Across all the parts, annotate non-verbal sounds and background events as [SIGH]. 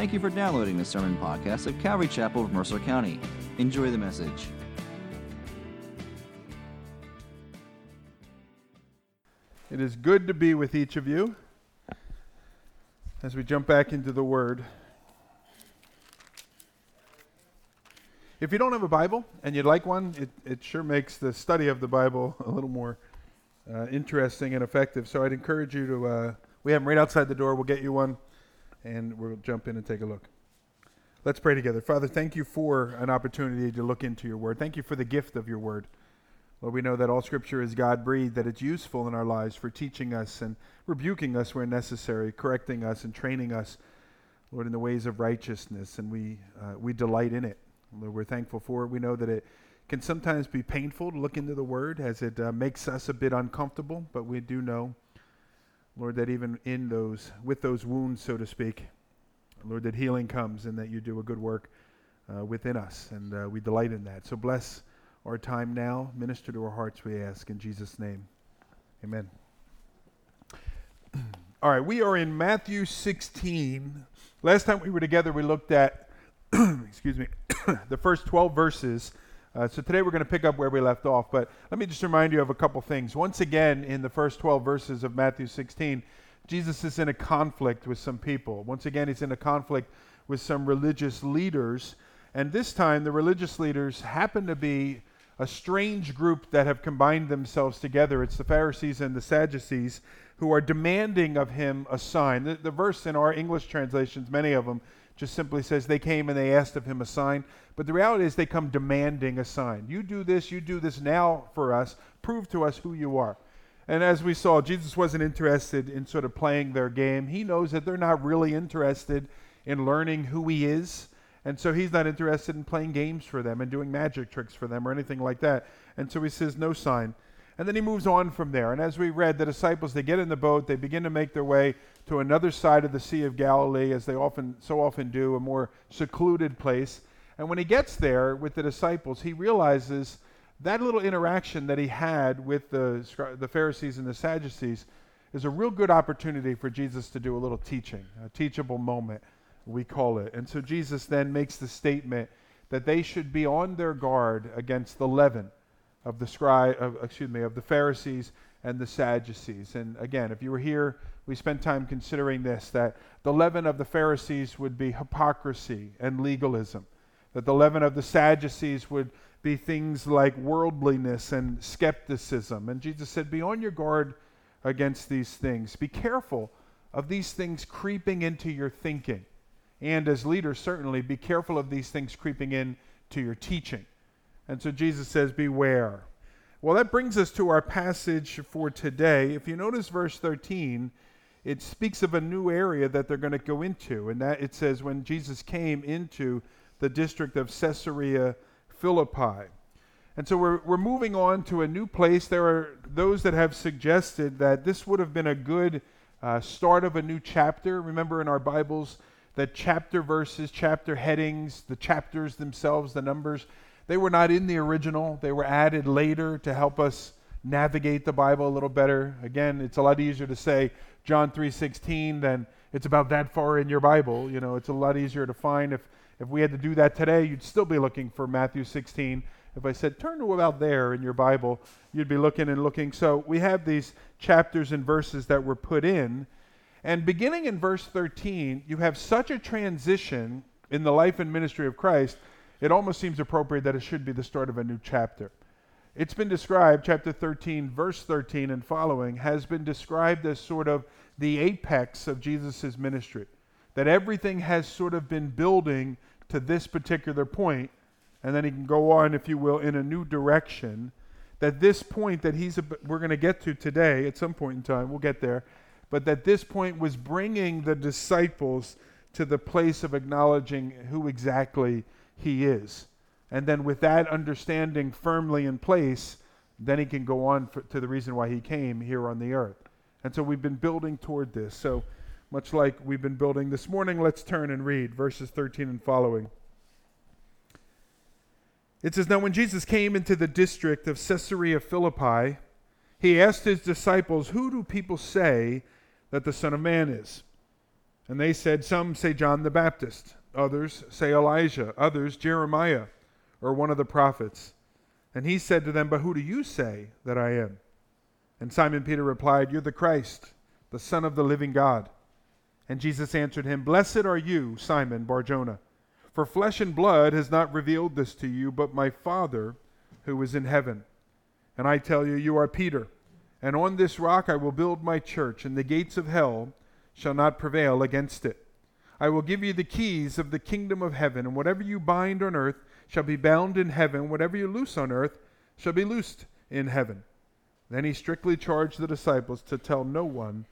Thank you for downloading the sermon podcast of Calvary Chapel of Mercer County. Enjoy the message. It is good to be with each of you as we jump back into the Word. If you don't have a Bible and you'd like one, it, it sure makes the study of the Bible [LAUGHS] a little more uh, interesting and effective. So I'd encourage you to, uh, we have them right outside the door. We'll get you one and we'll jump in and take a look. Let's pray together. Father, thank you for an opportunity to look into your Word. Thank you for the gift of your Word. Lord, we know that all Scripture is God breathed, that it's useful in our lives for teaching us and rebuking us where necessary, correcting us and training us, Lord, in the ways of righteousness, and we, uh, we delight in it. Lord, we're thankful for it. We know that it can sometimes be painful to look into the Word as it uh, makes us a bit uncomfortable, but we do know, Lord, that even in those, with those wounds, so to speak, Lord, that healing comes and that you do a good work uh, within us, and uh, we delight in that. So bless our time now. Minister to our hearts, we ask, in Jesus' name. Amen. [CLEARS THROAT] All right, we are in Matthew 16. Last time we were together, we looked at, [CLEARS THROAT] excuse me, [CLEARS THROAT] the first 12 verses. Uh, so today we're going to pick up where we left off. But let me just remind you of a couple things. Once again, in the first 12 verses of Matthew 16, Jesus is in a conflict with some people. Once again, he's in a conflict with some religious leaders. And this time, the religious leaders happen to be a strange group that have combined themselves together. It's the Pharisees and the Sadducees who are demanding of him a sign. The, the, verse in our English translations, many of them, just simply says they came and they asked of him a sign. But the reality is they come demanding a sign. You do this, you do this now for us. Prove to us who you are. And as we saw, Jesus wasn't interested in sort of playing their game. He knows that they're not really interested in learning who he is and so he's not interested in playing games for them and doing magic tricks for them or anything like that. And so he says, no sign. And then he moves on from there. And as we read, the disciples, they get in the boat, they begin to make their way to another side of the Sea of Galilee, as they often so often do, a more secluded place. And when he gets there with the disciples, he realizes that little interaction that he had with the, the Pharisees and the Sadducees is a real good opportunity for Jesus to do a little teaching, a teachable moment we call it. And so Jesus then makes the statement that they should be on their guard against the leaven of the scribe, of, excuse me, of the Pharisees and the Sadducees. And again, if you were here, we spent time considering this that the leaven of the Pharisees would be hypocrisy and legalism, that the leaven of the Sadducees would be things like worldliness and skepticism. And Jesus said, Be on your guard against these things. Be careful of these things creeping into your thinking. And as leaders, certainly be careful of these things creeping in to your teaching. And so Jesus says, Beware. Well, that brings us to our passage for today. If you notice verse 13, it speaks of a new area that they're going to go into. And that it says, When Jesus came into the district of Caesarea Philippi. And so we're, we're moving on to a new place. There are those that have suggested that this would have been a good uh, start of a new chapter. Remember in our Bibles, that chapter verses, chapter headings, the chapters themselves, the numbers, they were not in the original. They were added later to help us navigate the Bible a little better. Again, it's a lot easier to say John 3:16 than it's about that far in your Bible. You know, it's a lot easier to find. If if we had to do that today, you'd still be looking for Matthew 16. If I said turn to about there in your Bible, you'd be looking and looking. So we have these chapters and verses that were put in and beginning in verse 13, you have such a transition in the life and ministry of Christ, it almost seems appropriate that it should be the start of a new chapter. It's been described, chapter 13, verse 13 and following, has been described as sort of the apex of Jesus' ministry. That everything has sort of been building to this particular point, and then he can go on, if you will, in a new direction. That this point that he's, we're going to get to today, at some point in time, we'll get there, but that this point was bringing the disciples to the place of acknowledging who exactly he is. And then, with that understanding firmly in place, then he can go on for, to the reason why he came here on the earth. And so we've been building toward this. So, much like we've been building this morning, let's turn and read verses 13 and following. It says, Now when Jesus came into the district of Caesarea Philippi, he asked his disciples, Who do people say that the Son of Man is. And they said, Some say John the Baptist, others say Elijah, others Jeremiah, or one of the prophets. And he said to them, But who do you say that I am? And Simon Peter replied, You're the Christ, the Son of the living God. And Jesus answered him, Blessed are you, Simon Barjona, for flesh and blood has not revealed this to you, but my Father who is in heaven. And I tell you, you are Peter, and on this rock I will build my church, and the gates of hell shall not prevail against it. I will give you the keys of the kingdom of heaven, and whatever you bind on earth shall be bound in heaven, whatever you loose on earth shall be loosed in heaven. Then he strictly charged the disciples to tell no one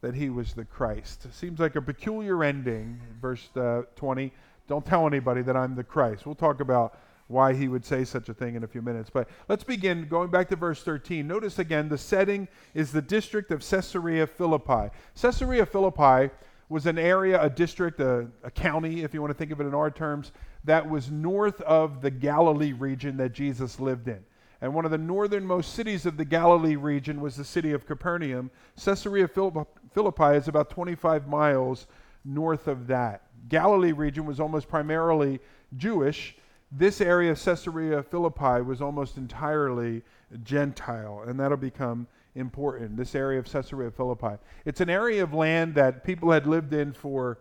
that he was the Christ. Seems like a peculiar ending, verse uh, 20. Don't tell anybody that I'm the Christ. We'll talk about why he would say such a thing in a few minutes. But let's begin going back to verse 13. Notice again the setting is the district of Caesarea Philippi. Caesarea Philippi was an area, a district, a, a, county, if you want to think of it in our terms, that was north of the Galilee region that Jesus lived in. And one of the northernmost cities of the Galilee region was the city of Capernaum. Caesarea Philippi is about 25 miles north of that. Galilee region was almost primarily Jewish. This area Caesarea Philippi was almost entirely Gentile, and that'll become important. This area of Caesarea Philippi. It's an area of land that people had lived in for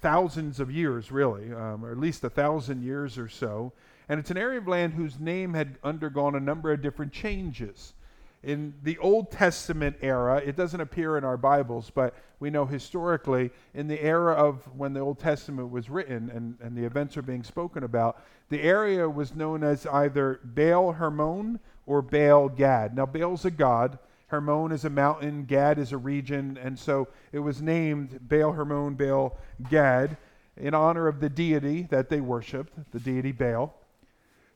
thousands of years, really, um, or at least a thousand years or so. And it's an area of land whose name had undergone a number of different changes. In the Old Testament era, it doesn't appear in our Bibles, but we know historically, in the era of when the Old Testament was written and, and the events are being spoken about, the area was known as either Baal Hermon or Baal Gad. Now, Baal's a god, Hermon is a mountain, Gad is a region, and so it was named Baal Hermon, Baal Gad, in honor of the deity that they worshiped, the deity Baal.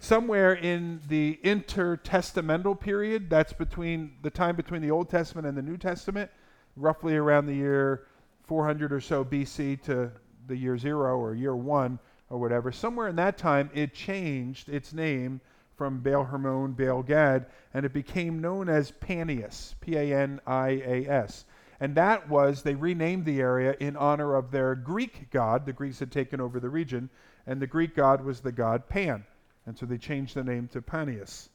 Somewhere in the intertestamental period, that's between the time between the Old Testament and the New Testament, roughly around the year 400 or so BC to the year zero or year one or whatever, somewhere in that time, it changed its name from Baal Hermon, Baal Gad, and it became known as Panias, P A N I A S. And that was, they renamed the area in honor of their Greek god. The Greeks had taken over the region, and the Greek god was the god Pan. And so they changed the name to Panias.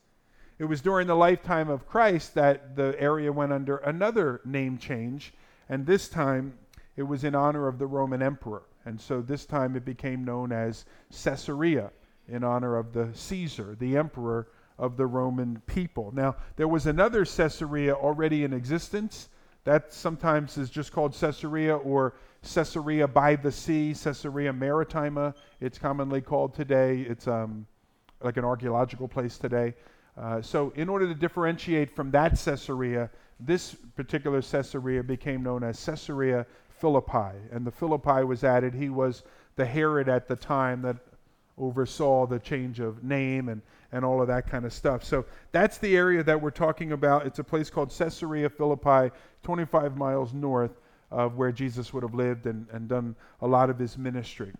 It was during the lifetime of Christ that the area went under another name change, and this time it was in honor of the Roman emperor. And so this time it became known as Caesarea in honor of the Caesar, the emperor of the Roman people. Now, there was another Caesarea already in existence. That sometimes is just called Caesarea or Caesarea by the sea, Caesarea Maritima, it's commonly called today. It's um, like an archaeological place today. Uh, so, in order to differentiate from that Caesarea, this particular Caesarea became known as Caesarea Philippi. And the Philippi was added. He was the Herod at the time that oversaw the change of name and, and all of that kind of stuff. So, that's the area that we're talking about. It's a place called Caesarea Philippi, 25 miles north of where Jesus would have lived and, and done a lot of his ministry.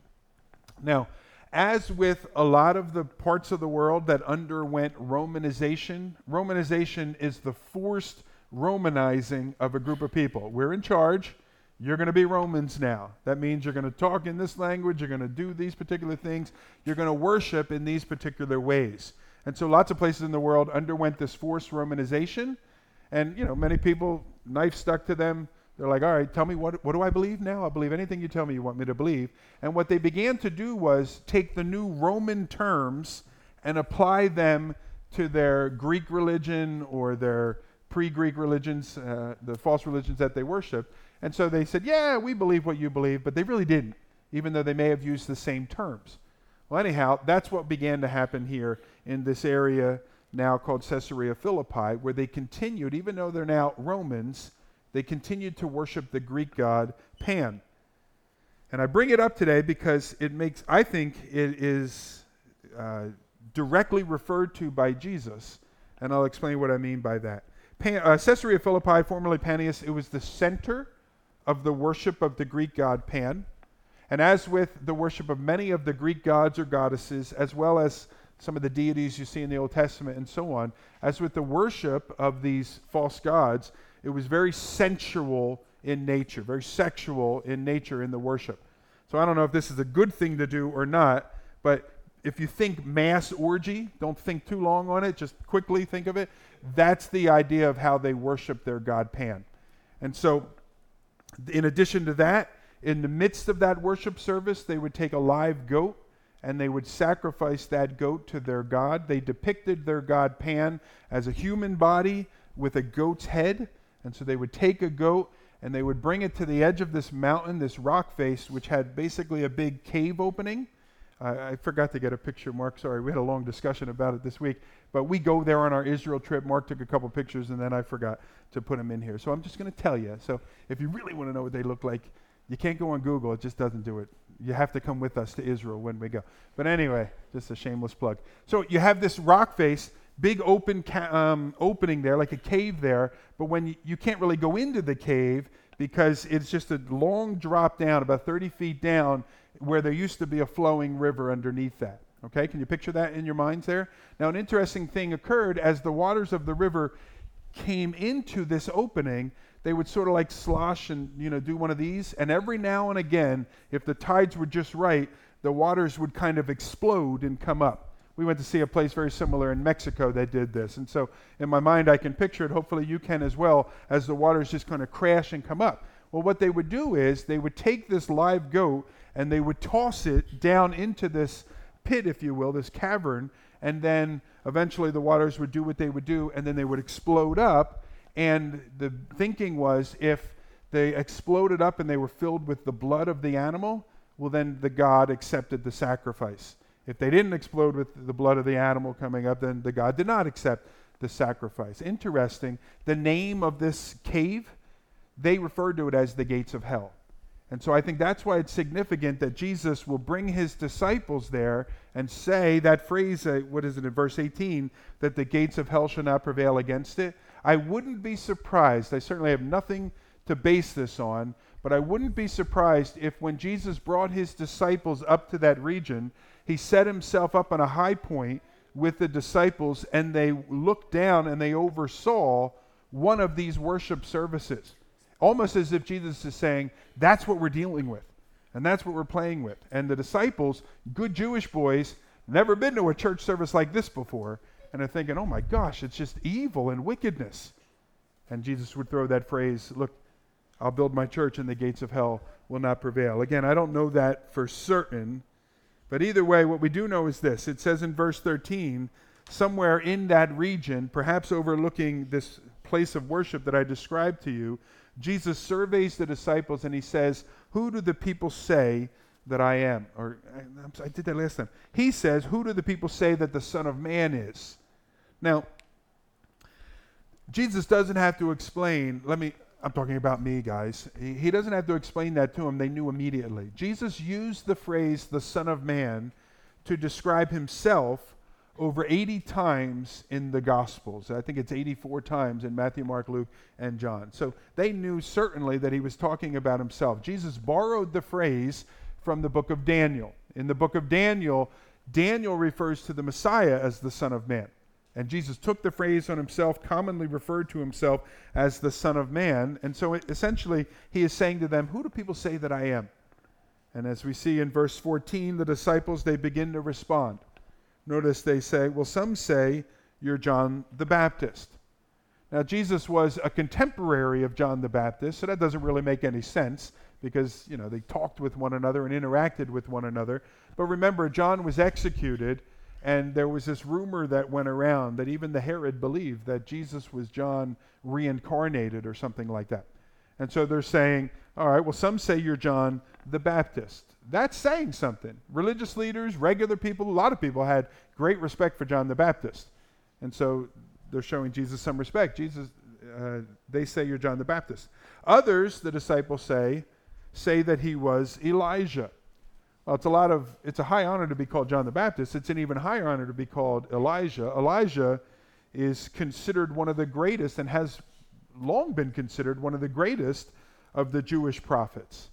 Now, as with a lot of the parts of the world that underwent Romanization, Romanization is the forced Romanizing of a group of people. We're in charge. You're going to be Romans now. That means you're going to talk in this language. You're going to do these particular things. You're going to worship in these particular ways. And so lots of places in the world underwent this forced Romanization. And, you know, many people, knife stuck to them, they're like, all right, tell me what, what do I believe now? I believe anything you tell me you want me to believe. And what they began to do was take the new Roman terms and apply them to their Greek religion or their pre Greek religions, uh, the false religions that they worshiped. And so they said, yeah, we believe what you believe, but they really didn't, even though they may have used the same terms. Well, anyhow, that's what began to happen here in this area now called Caesarea Philippi, where they continued, even though they're now Romans they continued to worship the Greek god Pan. And I bring it up today because it makes, I think, it is uh, directly referred to by Jesus. And I'll explain what I mean by that. Pan, uh, Caesarea Philippi, formerly Panias, it was the center of the worship of the Greek god Pan. And as with the worship of many of the Greek gods or goddesses, as well as some of the deities you see in the Old Testament and so on, as with the worship of these false gods, it was very sensual in nature, very sexual in nature in the worship. So I don't know if this is a good thing to do or not, but if you think mass orgy, don't think too long on it, just quickly think of it. That's the idea of how they worship their god Pan. And so, in addition to that, in the midst of that worship service, they would take a live goat and they would sacrifice that goat to their god. They depicted their god Pan as a human body with a goat's head. And so they would take a goat and they would bring it to the edge of this mountain, this rock face, which had basically a big cave opening. I, I forgot to get a picture, Mark. Sorry, we had a long discussion about it this week. But we go there on our Israel trip. Mark took a couple pictures, and then I forgot to put them in here. So I'm just going to tell you. So if you really want to know what they look like, you can't go on Google. It just doesn't do it. You have to come with us to Israel when we go. But anyway, just a shameless plug. So you have this rock face, big open ca- um, opening there, like a cave there. But when you, you can't really go into the cave because it's just a long drop down, about 30 feet down, where there used to be a flowing river underneath that. Okay, can you picture that in your minds there? Now, an interesting thing occurred as the waters of the river came into this opening. They would sort of like slosh and you know do one of these, and every now and again, if the tides were just right, the waters would kind of explode and come up. We went to see a place very similar in Mexico that did this, and so in my mind, I can picture it. Hopefully, you can as well, as the waters just kind of crash and come up. Well, what they would do is they would take this live goat and they would toss it down into this pit, if you will, this cavern, and then eventually the waters would do what they would do, and then they would explode up. And the thinking was if they exploded up and they were filled with the blood of the animal, well, then the God accepted the sacrifice. If they didn't explode with the blood of the animal coming up, then the God did not accept the sacrifice. Interesting. The name of this cave, they referred to it as the gates of hell. And so I think that's why it's significant that Jesus will bring his disciples there and say that phrase, uh, what is it in verse 18, that the gates of hell shall not prevail against it. I wouldn't be surprised, I certainly have nothing to base this on, but I wouldn't be surprised if when Jesus brought his disciples up to that region, he set himself up on a high point with the disciples and they looked down and they oversaw one of these worship services. Almost as if Jesus is saying, that's what we're dealing with. And that's what we're playing with. And the disciples, good Jewish boys, never been to a church service like this before, and are thinking, oh my gosh, it's just evil and wickedness. And Jesus would throw that phrase, look, I'll build my church and the gates of hell will not prevail. Again, I don't know that for certain, but either way, what we do know is this. It says in verse 13, somewhere in that region, perhaps overlooking this place of worship that I described to you, Jesus surveys the disciples and he says, Who do the people say that I am? Or uh, I, I did that last time. He says, Who do the people say that the Son of Man is? Now, Jesus doesn't have to explain, let me, I'm talking about me, guys. He, he doesn't have to explain that to them. They knew immediately. Jesus used the phrase the Son of Man to describe himself over 80 times in the Gospels. I think it's 84 times in Matthew, Mark, Luke, and John. So they knew certainly that he was talking about himself. Jesus borrowed the phrase from the book of Daniel. In the book of Daniel, Daniel refers to the Messiah as the Son of Man. And Jesus took the phrase on himself, commonly referred to himself as the Son of Man. And so essentially, he is saying to them, Who do people say that I am? And as we see in verse 14, the disciples, they begin to respond. Notice they say, well, some say you're John the Baptist. Now, Jesus was a contemporary of John the Baptist, so that doesn't really make any sense because, you know, they talked with one another and interacted with one another. But remember, John was executed, and there was this rumor that went around that even the Herod believed that Jesus was John reincarnated or something like that. And so they're saying, all right, well, some say you're John the Baptist. That's saying something. Religious leaders, regular people, a lot of people had great respect for John the Baptist. And so they're showing Jesus some respect. Jesus, uh, they say you're John the Baptist. Others, the disciples say, say that he was Elijah. Well, it's a lot of, it's a high honor to be called John the Baptist. It's an even higher honor to be called Elijah. Elijah is considered one of the greatest and has long been considered one of the greatest of the Jewish prophets.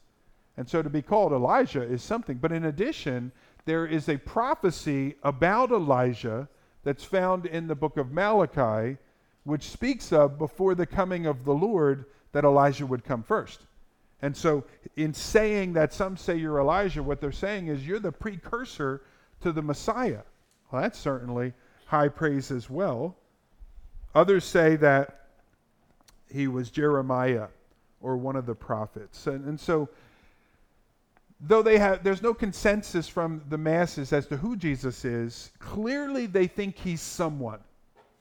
And so to be called Elijah is something. But in addition, there is a prophecy about Elijah that's found in the book of Malachi, which speaks of before the coming of the Lord, that Elijah would come first. And so, in saying that some say you're Elijah, what they're saying is you're the precursor to the Messiah. Well, that's certainly high praise as well. Others say that he was Jeremiah or one of the prophets. And, and so, though they have, there's no consensus from the masses as to who Jesus is, clearly they think he's someone.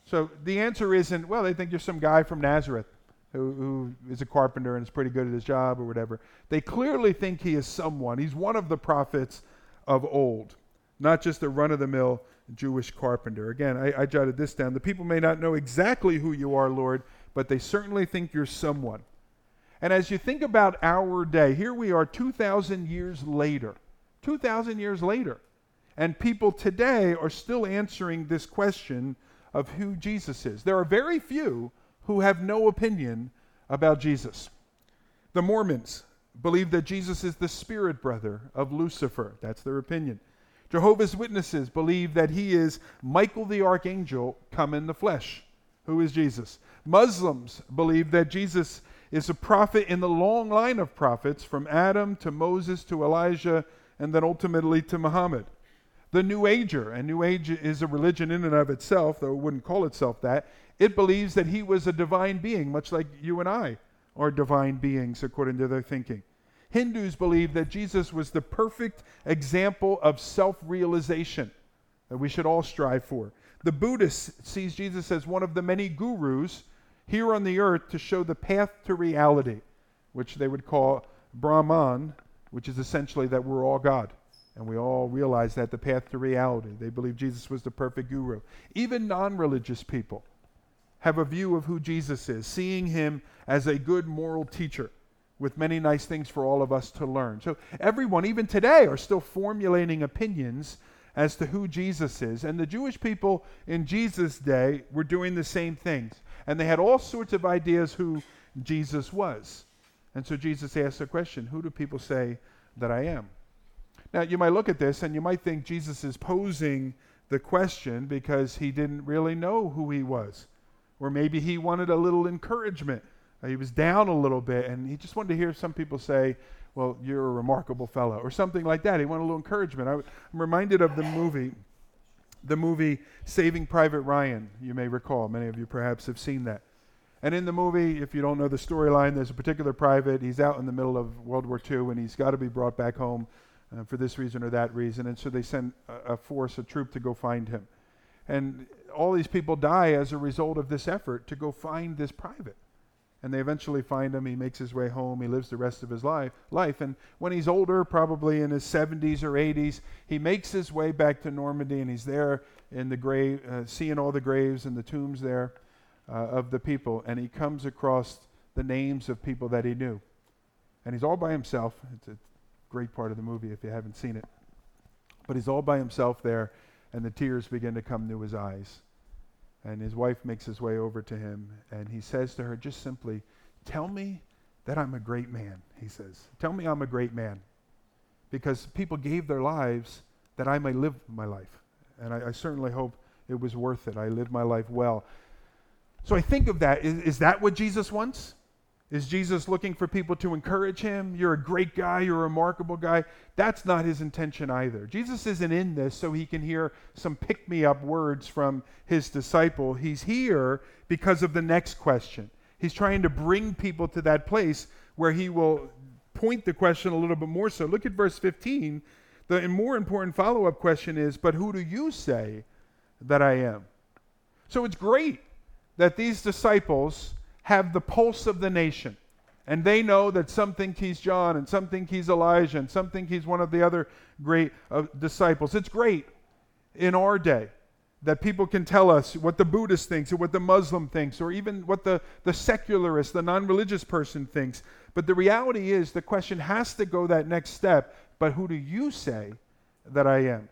So the answer isn't, well, they think you're some guy from Nazareth who, who is a carpenter and is pretty good at his job or whatever. They clearly think he is someone. He's one of the prophets of old, not just a run of the mill Jewish carpenter. Again, I, I jotted this down. The people may not know exactly who you are, Lord, but they certainly think you're someone. And as you think about our day, here we are 2,000 years later. 2,000 years later. And people today are still answering this question of who Jesus is. There are very few who have no opinion about Jesus. The Mormons believe that Jesus is the spirit brother of Lucifer. That's their opinion. Jehovah's Witnesses believe that he is Michael the archangel come in the flesh. Who is Jesus? Muslims believe that Jesus is a prophet in the long line of prophets from Adam to Moses to Elijah and then ultimately to Muhammad. The New Ager, and New Age is a religion in and of itself, though it wouldn't call itself that, it believes that he was a divine being, much like you and I are divine beings according to their thinking. Hindus believe that Jesus was the perfect example of self realization that we should all strive for. The Buddhist sees Jesus as one of the many gurus here on the earth to show the path to reality, which they would call Brahman, which is essentially that we're all God. And we all realize that the path to reality. They believe Jesus was the perfect guru. Even non religious people have a view of who Jesus is, seeing him as a good moral teacher with many nice things for all of us to learn. So, everyone, even today, are still formulating opinions as to who Jesus is. And the Jewish people in Jesus' day were doing the same things. And they had all sorts of ideas who Jesus was. And so Jesus asked the question Who do people say that I am? Now, you might look at this and you might think Jesus is posing the question because he didn't really know who he was. Or maybe he wanted a little encouragement uh, he was down a little bit, and he just wanted to hear some people say, Well, you're a remarkable fellow, or something like that. He wanted a little encouragement. I, am reminded of the movie, the movie Saving Private Ryan, you may recall. Many of you perhaps have seen that. And in the movie, if you don't know the storyline, there's a particular private. He's out in the middle of World War II, and he's got to be brought back home uh, for this reason or that reason. And so they send a, a force, a troop to go find him. And all these people die as a result of this effort to go find this private and they eventually find him. He makes his way home. He lives the rest of his life. Life, and when he's older, probably in his 70s or 80s, he makes his way back to Normandy, and he's there in the grave, uh, seeing all the graves and the tombs there uh, of the people, and he comes across the names of people that he knew, and he's all by himself. It's a great part of the movie if you haven't seen it, but he's all by himself there, and the tears begin to come to his eyes and his wife makes his way over to him, and he says to her just simply, Tell me that I'm a great man, he says. Tell me I'm a great man. Because people gave their lives that I may live my life. And I, I certainly hope it was worth it. I lived my life well. So I think of that. Is, is that what Jesus wants? Is Jesus looking for people to encourage him? You're a great guy, you're a remarkable guy. That's not his intention either. Jesus isn't in this so he can hear some pick me up words from his disciple. He's here because of the next question. He's trying to bring people to that place where he will point the question a little bit more so. Look at verse 15. The more important follow up question is, But who do you say that I am? So it's great that these disciples have the pulse of the nation. And they know that some think he's John, and some think he's Elijah, and some think he's one of the other great uh, disciples. It's great in our day that people can tell us what the Buddhist thinks, or what the Muslim thinks, or even what the, the secularist, the non religious person thinks. But the reality is, the question has to go that next step. But who do you say that I am?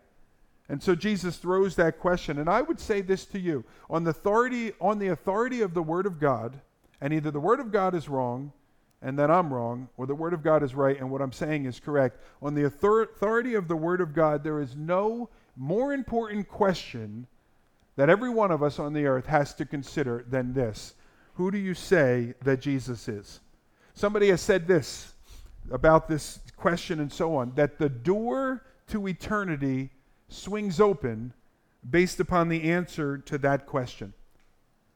And so Jesus throws that question. And I would say this to you on the authority, on the authority of the Word of God, and either the Word of God is wrong and that I'm wrong, or the Word of God is right and what I'm saying is correct. On the authority of the Word of God, there is no more important question that every one of us on the earth has to consider than this Who do you say that Jesus is? Somebody has said this about this question and so on that the door to eternity swings open based upon the answer to that question.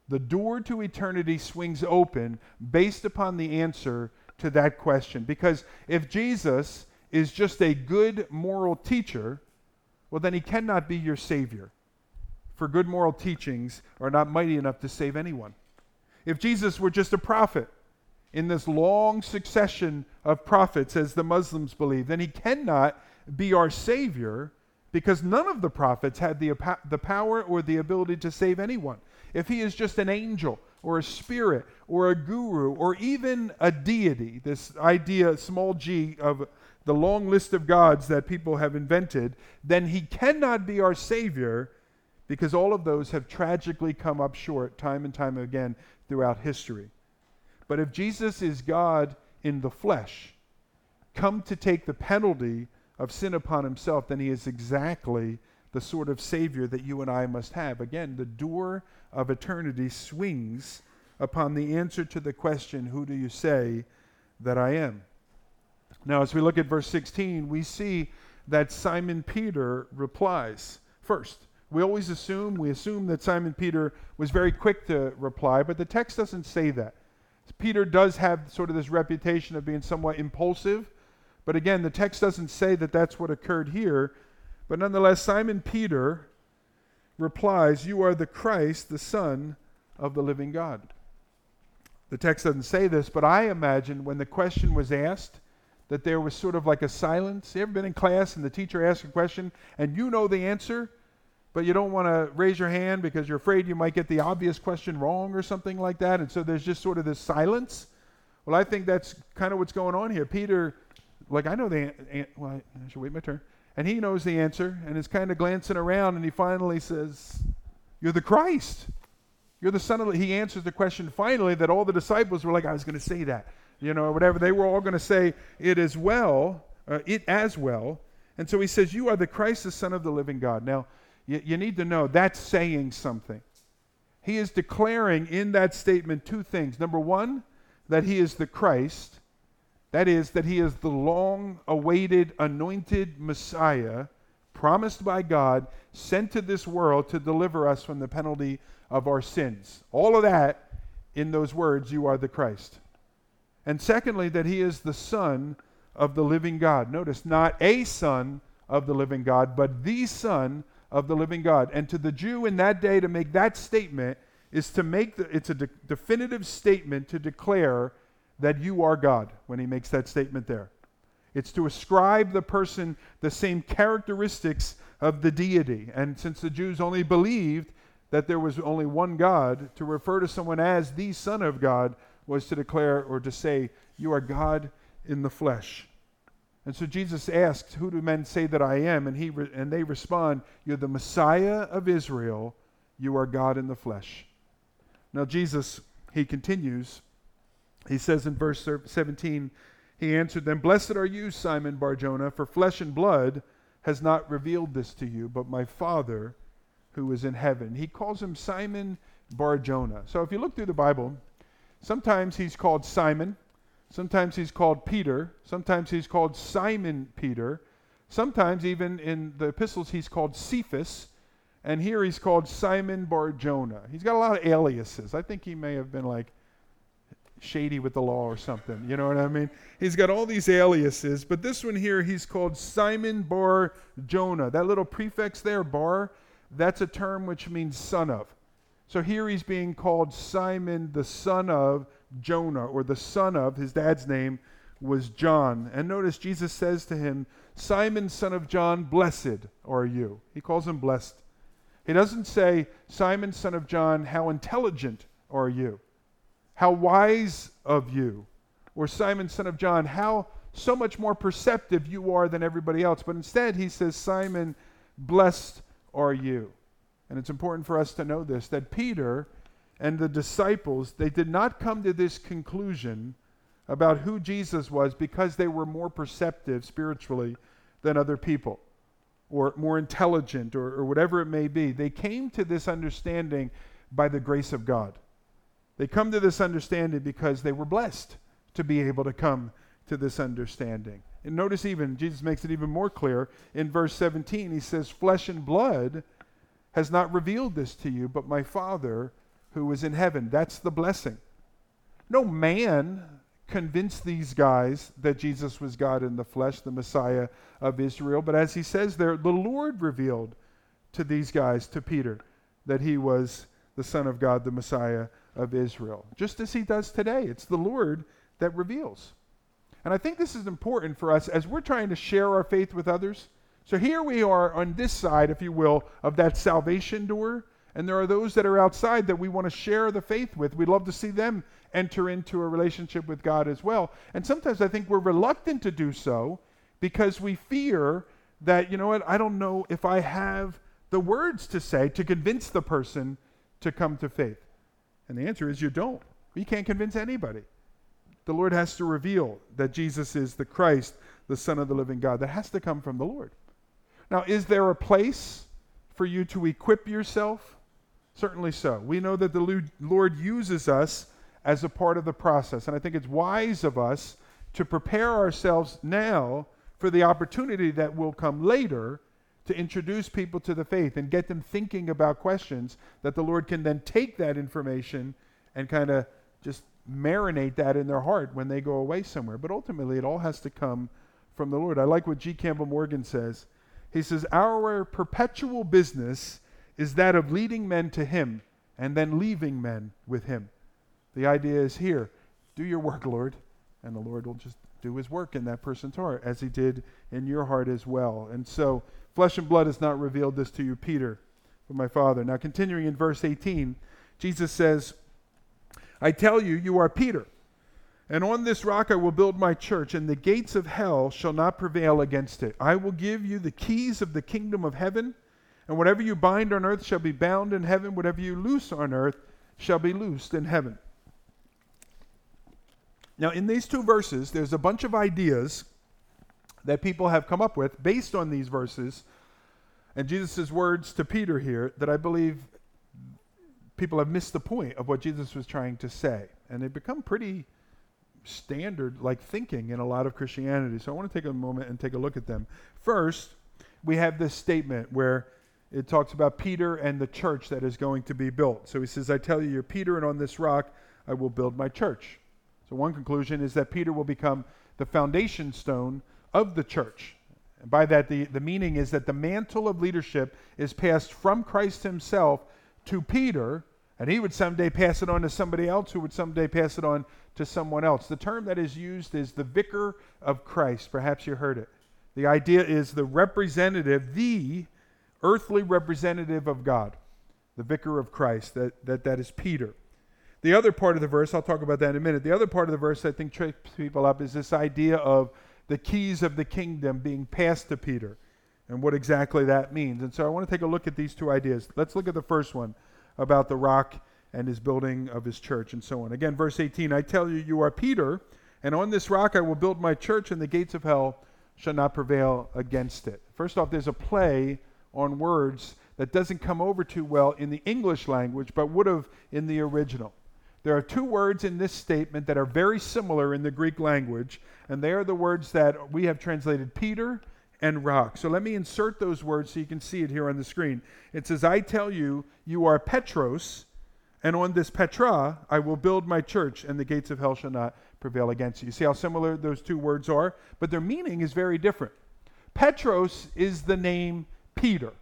The door to eternity swings open based upon the answer to that question. Because if Jesus is just a good moral teacher, well, then he cannot be your Savior. For good moral teachings are not mighty enough to save anyone. If Jesus were just a prophet in this long succession of prophets, as the Muslims believe, then he cannot be our Savior because none of the prophets had the, the power or the ability to save anyone. If he is just an angel or a spirit or a guru or even a deity, this idea, small g, of the long list of gods that people have invented, then he cannot be our Savior because all of those have tragically come up short time and time again throughout history. But if Jesus is God in the flesh, come to take the penalty of sin upon himself, then he is exactly the sort of Savior that you and I must have. Again, the door of eternity swings upon the answer to the question, Who do you say that I am? Now, as we look at verse 16, we see that Simon Peter replies. First, we always assume, we assume that Simon Peter was very quick to reply, but the text doesn't say that. Peter does have sort of this reputation of being somewhat impulsive, but again, the text doesn't say that that's what occurred here. But nonetheless, Simon Peter replies, You are the Christ, the Son of the living God. The text doesn't say this, but I imagine when the question was asked, that there was sort of like a silence. You ever been in class and the teacher asks a question and you know the answer, but you don't want to raise your hand because you're afraid you might get the obvious question wrong or something like that, and so there's just sort of this silence? Well, I think that's kind of what's going on here. Peter, like, I know the answer. Well, I should wait my turn. And he knows the answer and is kind of glancing around, and he finally says, You're the Christ. You're the Son of the. He answers the question finally that all the disciples were like, I was going to say that you know, or whatever. They were all going to say it as well, uh, it as well. And so he says, You are the Christ, the Son of the living God. Now, you, you need to know that's saying something. He is declaring in that statement two things. Number one, that he is the Christ. That is, that he is the long awaited, anointed Messiah promised by God, sent to this world to deliver us from the penalty of our sins. All of that in those words, you are the Christ. And secondly, that he is the Son of the living God. Notice, not a Son of the living God, but the Son of the living God. And to the Jew in that day, to make that statement is to make the, it's a de- definitive statement to declare that you are God when he makes that statement there. It's to ascribe the person the same characteristics of the deity. And since the Jews only believed that there was only one God, to refer to someone as the Son of God was to declare or to say, You are God in the flesh. And so Jesus asked, Who do men say that I am? And, he re- and they respond, You're the Messiah of Israel. You are God in the flesh. Now, Jesus, he continues. He says in verse 17, He answered them, Blessed are you, Simon Barjona, for flesh and blood has not revealed this to you, but my Father who is in heaven. He calls him Simon Barjona. So if you look through the Bible, Sometimes he's called Simon. Sometimes he's called Peter. Sometimes he's called Simon Peter. Sometimes, even in the epistles, he's called Cephas. And here he's called Simon Bar Jonah. He's got a lot of aliases. I think he may have been like shady with the law or something. You know what I mean? He's got all these aliases. But this one here, he's called Simon Bar Jonah. That little prefix there, Bar, that's a term which means son of. So here he's being called Simon, the son of Jonah, or the son of, his dad's name was John. And notice Jesus says to him, Simon, son of John, blessed are you. He calls him blessed. He doesn't say, Simon, son of John, how intelligent are you? How wise of you? Or Simon, son of John, how so much more perceptive you are than everybody else. But instead, he says, Simon, blessed are you. And it's important for us to know this that Peter and the disciples, they did not come to this conclusion about who Jesus was because they were more perceptive spiritually than other people or more intelligent or, or whatever it may be. They came to this understanding by the grace of God. They come to this understanding because they were blessed to be able to come to this understanding. And notice even, Jesus makes it even more clear in verse 17. He says, Flesh and blood has not revealed this to you, but my Father who is in heaven. That's the blessing. No man convinced these guys that Jesus was God in the flesh, the Messiah of Israel. But as he says there, the Lord revealed to these guys, to Peter, that he was the Son of God, the Messiah of Israel. Just as he does today. It's the Lord that reveals. And I think this is important for us as we're trying to share our faith with others. So here we are on this side, if you will, of that salvation door. And there are those that are outside that we want to share the faith with. We'd love to see them enter into a relationship with God as well. And sometimes I think we're reluctant to do so because we fear that, you know what, I don't know if I have the words to say to convince the person to come to faith. And the answer is you don't. You can't convince anybody. The Lord has to reveal that Jesus is the Christ, the Son of the living God. That has to come from the Lord. Now, is there a place for you to equip yourself? Certainly so. We know that the Lord uses us as a part of the process. And I think it's wise of us to prepare ourselves now for the opportunity that will come later to introduce people to the faith and get them thinking about questions that the Lord can then take that information and kind of just marinate that in their heart when they go away somewhere. But ultimately, it all has to come from the Lord. I like what G. Campbell Morgan says. He says, Our perpetual business is that of leading men to Him and then leaving men with Him. The idea is here do your work, Lord, and the Lord will just do His work in that person's heart as He did in your heart as well. And so, flesh and blood has not revealed this to you, Peter, but my Father. Now, continuing in verse 18, Jesus says, I tell you, you are Peter. And on this rock I will build my church, and the gates of hell shall not prevail against it. I will give you the keys of the kingdom of heaven, and whatever you bind on earth shall be bound in heaven, whatever you loose on earth shall be loosed in heaven. Now, in these two verses, there's a bunch of ideas that people have come up with based on these verses and Jesus' words to Peter here that I believe people have missed the point of what Jesus was trying to say. And they've become pretty standard like thinking in a lot of Christianity. So I want to take a moment and take a look at them. First, we have this statement where it talks about Peter and the church that is going to be built. So he says, I tell you, you're Peter, and on this rock I will build my church. So one conclusion is that Peter will become the foundation stone of the church. And by that, the, the meaning is that the mantle of leadership is passed from Christ himself to Peter, and he would someday pass it on to somebody else who would someday pass it on to someone else. The term that is used is the vicar of Christ. Perhaps you heard it. The idea is the representative, the earthly representative of God, the vicar of Christ, that, that, that is Peter. The other part of the verse, I'll talk about that in a minute. The other part of the verse I think trips people up is this idea of the keys of the kingdom being passed to Peter and what exactly that means. And so I want to take a look at these two ideas. Let's look at the first one about the rock and his building of his church and so on. Again, verse 18 I tell you, you are Peter, and on this rock I will build my church, and the gates of hell shall not prevail against it. First off, there's a play on words that doesn't come over too well in the English language, but would have in the original. There are two words in this statement that are very similar in the Greek language, and they are the words that we have translated Peter and rock. So let me insert those words so you can see it here on the screen. It says, I tell you, you are Petros, and on this Petra I will build my church, and the gates of hell shall not prevail against you. You see how similar those two words are? But their meaning is very different. Petros is the name Peter.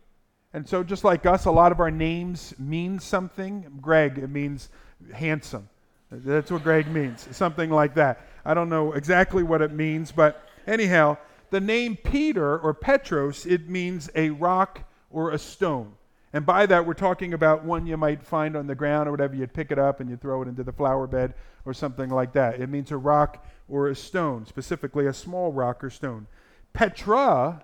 And so, just like us, a lot of our names mean something. Greg, it means handsome. That's what Greg means, something like that. I don't know exactly what it means, but anyhow, the name Peter or Petros, it means a rock or a stone. And by that, we're talking about one you might find on the ground or whatever. You'd pick it up and you'd throw it into the flower bed or something like that. It means a rock or a stone, specifically a small rock or stone. Petra,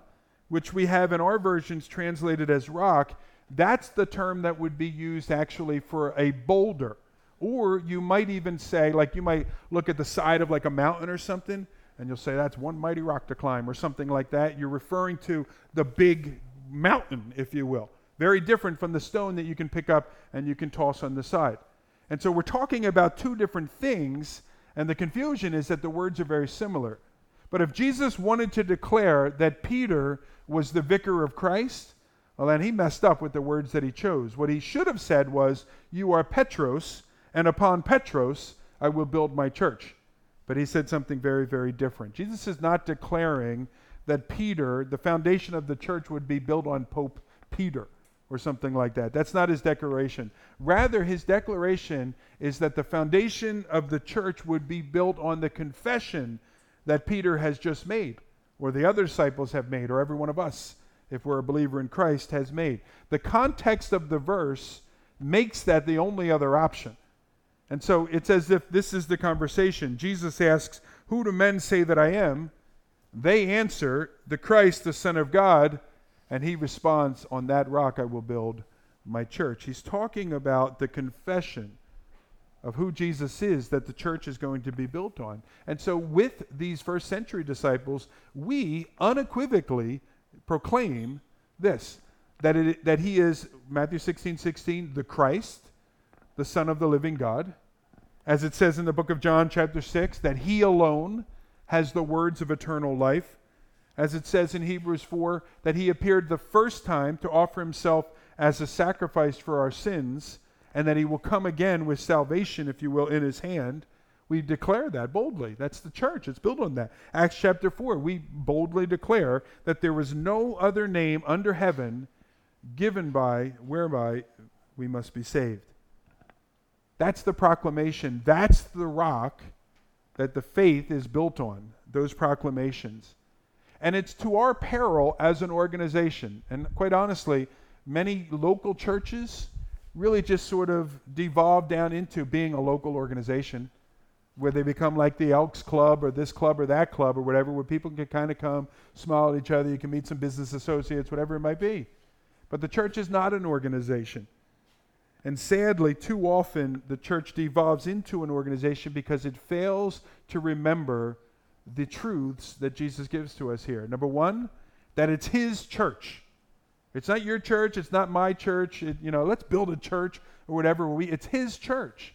which we have in our versions translated as rock, that's the term that would be used actually for a boulder. Or you might even say, like, you might look at the side of like a mountain or something, and you'll say that's one mighty rock to climb or something like that. You're referring to the big mountain, if you will. Very different from the stone that you can pick up and you can toss on the side. And so we're talking about two different things, And the confusion is that the words are very similar. But if Jesus wanted to declare that Peter was the vicar of Christ, well, then he messed up with the words that he chose. What he should have said was, You are Petros, and upon Petros I will build my church. But he said something very, very different. Jesus is not declaring that Peter, the foundation of the church, would be built on Pope Peter or something like that. That's not his declaration. Rather, his declaration is that the foundation of the church would be built on the confession that Peter has just made, or the other disciples have made, or every one of us, if we're a believer in Christ, has made. The context of the verse makes that the only other option. And so it's as if this is the conversation. Jesus asks, Who do men say that I am? They answer, The Christ, the Son of God. And he responds, On that rock I will build my church. He's talking about the confession of who Jesus is that the church is going to be built on. And so, with these first century disciples, we unequivocally proclaim this that, it, that he is, Matthew 16 16, the Christ, the Son of the living God. As it says in the book of John, chapter 6, that he alone has the words of eternal life as it says in Hebrews 4, that he appeared the first time to offer himself as a sacrifice for our sins, and that he will come again with salvation, if you will, in his hand. We declare that boldly. That's the church. It's built on that. Acts chapter 4, we boldly declare that there was no other name under heaven given by, whereby we must be saved. That's the proclamation. That's the rock that the faith is built on, those proclamations. And it's to our peril as an organization. And quite honestly, many local churches really just sort of devolve down into being a local organization where they become like the Elks Club or this club or that club or whatever, where people can kind of come, smile at each other, you can meet some business associates, whatever it might be. But the church is not an organization. And sadly, too often the church devolves into an organization because it fails to remember the truths that Jesus gives to us here. Number one, that it's His church. It's not your church. It's not my church. It, you know, let's build a church or whatever. We, it's His church,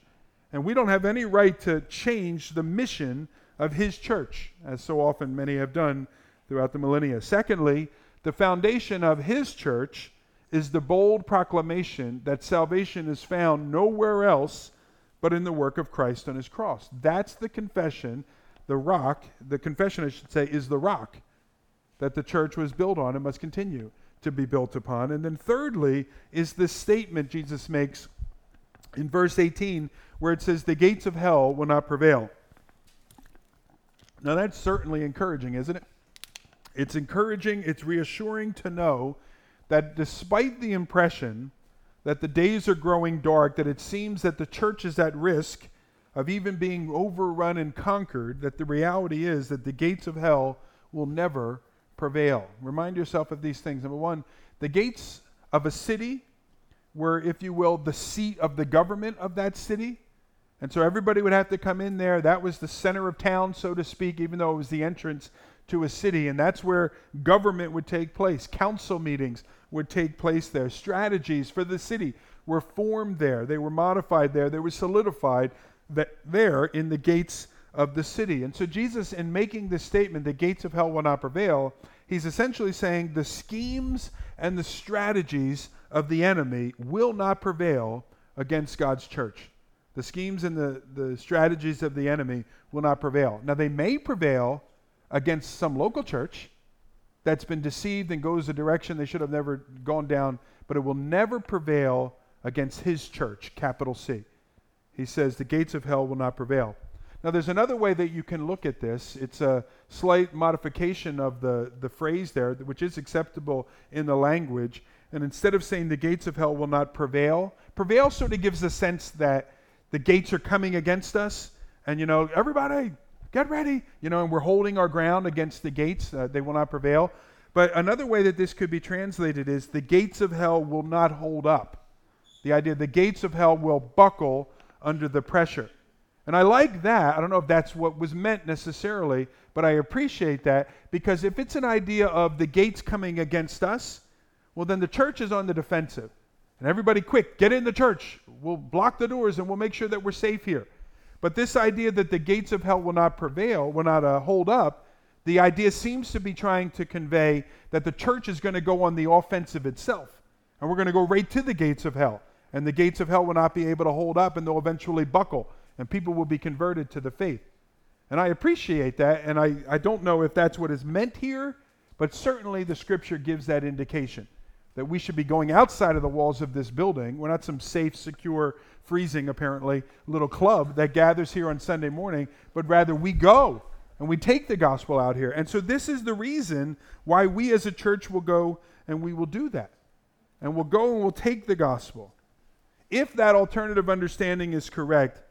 and we don't have any right to change the mission of His church, as so often many have done throughout the millennia. Secondly, the foundation of His church is the bold proclamation that salvation is found nowhere else but in the work of Christ on His cross. That's the confession the rock, the confession, I should say, is the rock that the church was built on and must continue to be built upon. And then, thirdly, is this statement Jesus makes in verse 18 where it says, The gates of hell will not prevail. Now, that's certainly encouraging, isn't it? It's encouraging, it's reassuring to know that despite the impression that the days are growing dark, that it seems that the church is at risk of even being overrun and conquered, that the reality is that the gates of hell will never prevail. Remind yourself of these things. Number one, the gates of a city were, if you will, the seat of the government of that city. And so everybody would have to come in there. That was the center of town, so to speak, even though it was the entrance to a city. And that's where government would take place. Council meetings would take place there. Strategies for the city were formed there. They were modified there. They were solidified that there in the gates of the city. And so Jesus, in making this statement, the gates of hell will not prevail, he's essentially saying the schemes and the strategies of the enemy will not prevail against God's church. The schemes and the, the strategies of the enemy will not prevail. Now, they may prevail against some local church that's been deceived and goes the direction they should have never gone down, but it will never prevail against his church, capital C he says, the gates of hell will not prevail. Now, there's another way that you can look at this. It's a slight modification of the, the phrase there, which is acceptable in the language. And instead of saying the gates of hell will not prevail, prevail sort of gives a sense that the gates are coming against us. And, you know, everybody, get ready. You know, and we're holding our ground against the gates. Uh, they will not prevail. But another way that this could be translated is the gates of hell will not hold up. The idea the gates of hell will buckle under the pressure. And I like that. I don't know if that's what was meant necessarily, but I appreciate that because if it's an idea of the gates coming against us, well, then the church is on the defensive. And everybody, quick, get in the church. We'll block the doors and we'll make sure that we're safe here. But this idea that the gates of hell will not prevail, will not uh, hold up, the idea seems to be trying to convey that the church is going to go on the offensive itself. And we're going to go right to the gates of hell. And the gates of hell will not be able to hold up, and they'll eventually buckle, and people will be converted to the faith. And I appreciate that, and I, I don't know if that's what is meant here, but certainly the scripture gives that indication that we should be going outside of the walls of this building. We're not some safe, secure, freezing, apparently, little club that gathers here on Sunday morning, but rather we go and we take the gospel out here. And so this is the reason why we as a church will go and we will do that. And we'll go and we'll take the gospel. If that alternative understanding is correct,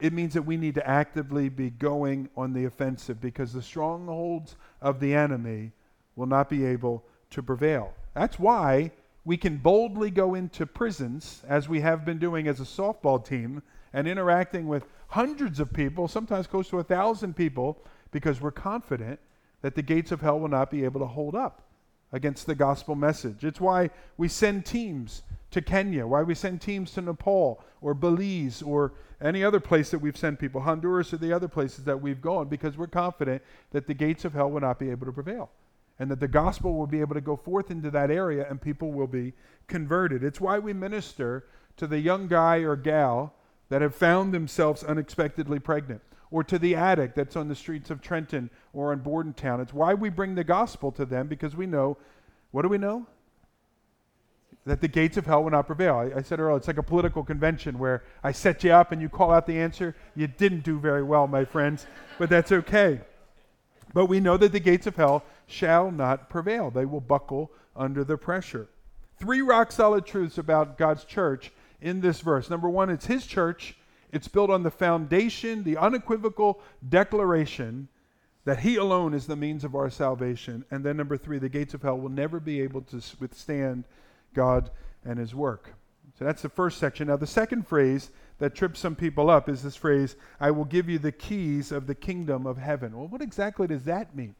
it means that we need to actively be going on the offensive because the strongholds of the enemy will not be able to prevail. That's why we can boldly go into prisons, as we have been doing as a softball team, and interacting with hundreds of people, sometimes close to a thousand people, because we're confident that the gates of hell will not be able to hold up against the gospel message. It's why we send teams to Kenya, why we send teams to Nepal or Belize or any other place that we've sent people, Honduras or the other places that we've gone, because we're confident that the gates of hell will not be able to prevail and that the gospel will be able to go forth into that area and people will be converted. It's why we minister to the young guy or gal that have found themselves unexpectedly pregnant or to the addict that's on the streets of Trenton or in Bordentown. It's why we bring the gospel to them because we know what do we know? that the gates of hell will not prevail. I, I, said earlier, it's like a political convention where I set you up and you call out the answer. You didn't do very well, my friends, but that's okay. But we know that the gates of hell shall not prevail, they will buckle under the pressure. Three rock solid truths about God's church in this verse. Number one, it's His church. It's built on the foundation, the unequivocal declaration that He alone is the means of our salvation. And then number three, the gates of hell will never be able to withstand God and his work. So that's the first section. Now, the second phrase that trips some people up is this phrase, I will give you the keys of the kingdom of heaven. Well, what exactly does that mean?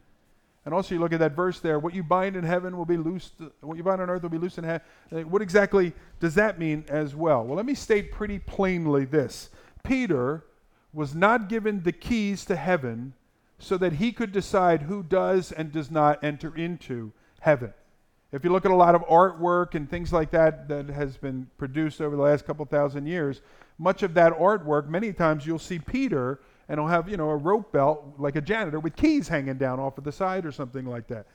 And also, you look at that verse there what you bind in heaven will be loosed, what you bind on earth will be loosed in heaven. What exactly does that mean as well? Well, let me state pretty plainly this Peter was not given the keys to heaven so that he could decide who does and does not enter into heaven. If you look at a lot of artwork and things like that that has been produced over the last couple thousand years, much of that artwork, many times you'll see Peter and he'll have, you know, a rope belt like a janitor with keys hanging down off of the side or something like that.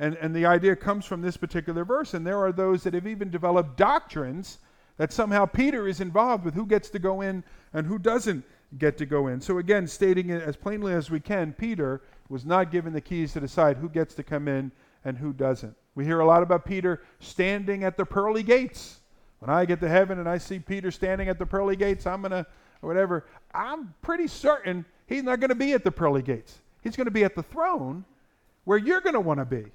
And, and the idea comes from this particular verse. And there are those that have even developed doctrines that somehow Peter is involved with who gets to go in and who doesn't get to go in. So, again, stating it as plainly as we can, Peter was not given the keys to decide who gets to come in and who doesn't. We hear a lot about Peter standing at the pearly gates. When I get to heaven and I see Peter standing at the pearly gates, I'm going to, whatever, I'm pretty certain he's not going to be at the pearly gates. He's going to be at the throne where you're going to want to be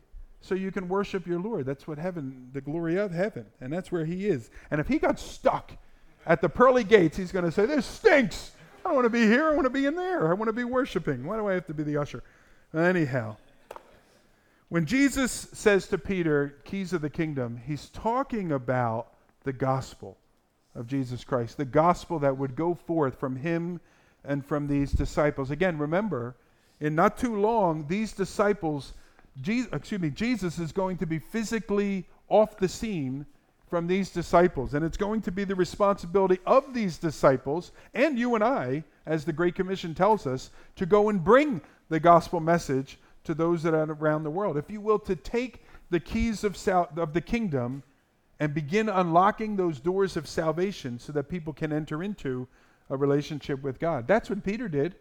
so you can worship your Lord. That's what heaven, the glory of heaven, and that's where he is. And if he got stuck at the pearly gates, he's going to say, This stinks. I don't want to be here. I want to be in there. I want to be worshiping. Why do I have to be the usher? Anyhow. When Jesus says to Peter, keys of the kingdom, he's talking about the gospel of Jesus Christ, the gospel that would go forth from him and from these disciples. Again, remember, in not too long, these disciples, Jesus, excuse me, Jesus is going to be physically off the scene from these disciples. And it's going to be the responsibility of these disciples and you and I, as the Great Commission tells us, to go and bring the gospel message to those that are around the world. If you will, to take the keys of, of the kingdom and begin unlocking those doors of salvation so that people can enter into a relationship with God. That's what Peter did.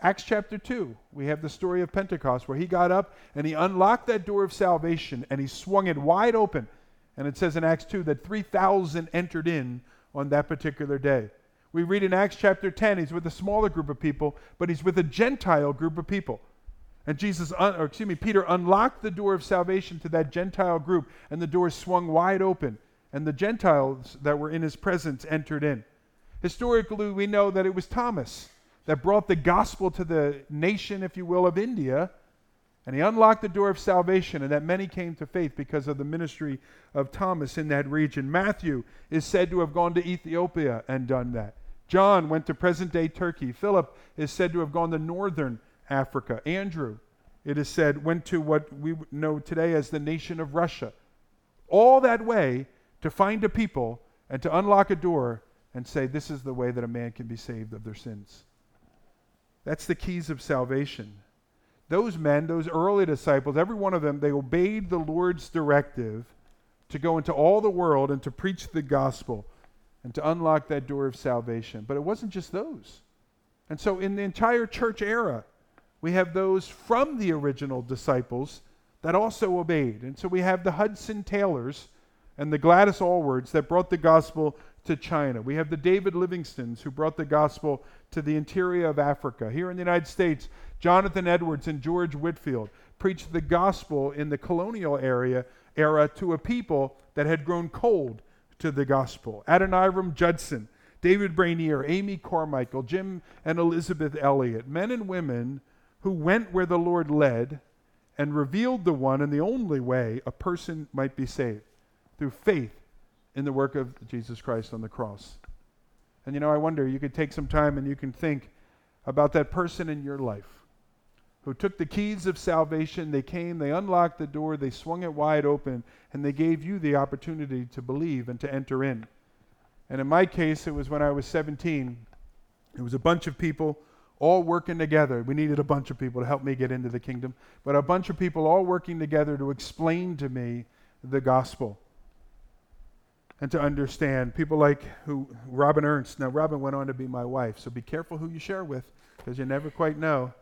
Acts chapter 2, we have the story of Pentecost where he got up and he unlocked that door of salvation and he swung it wide open. And it says in Acts 2 that 3,000 entered in on that particular day. We read in Acts chapter 10, he's with a smaller group of people, but he's with a Gentile group of people. And Jesus, un, or excuse me, Peter unlocked the door of salvation to that Gentile group, and the door swung wide open, and the Gentiles that were in his presence entered in. Historically, we know that it was Thomas that brought the gospel to the nation, if you will, of India, and he unlocked the door of salvation, and that many came to faith because of the ministry of Thomas in that region. Matthew is said to have gone to Ethiopia and done that. John went to present day Turkey. Philip is said to have gone to northern Africa. Andrew, it is said, went to what we know today as the nation of Russia. All that way to find a people and to unlock a door and say, This is the way that a man can be saved of their sins. That's the keys of salvation. Those men, those early disciples, every one of them, they obeyed the Lord's directive to go into all the world and to preach the gospel and to unlock that door of salvation. But it wasn't just those. And so in the entire church era, we have those from the original disciples that also obeyed. And so we have the Hudson Taylors and the Gladys Aylwards that brought the gospel to China. We have the David Livingstones who brought the gospel to the interior of Africa. Here in the United States, Jonathan Edwards and George Whitefield preached the gospel in the colonial area era to a people that had grown cold to the gospel. Adoniram Judson, David Brainerd, Amy Carmichael, Jim and Elizabeth Elliot, men and women who went where the Lord led and revealed the one and the only way a person might be saved through faith in the work of Jesus Christ on the cross. And you know, I wonder, you could take some time and you can think about that person in your life who took the keys of salvation. They came, they unlocked the door, they swung it wide open, and they gave you the opportunity to believe and to enter in. And in my case, it was when I was 17. It was a bunch of people all working together. We needed a bunch of people to help me get into the kingdom, but a bunch of people all working together to explain to me the gospel and to understand. People like who Robin Ernst. Now, Robin went on to be my wife, so be careful who you share with because you never quite know.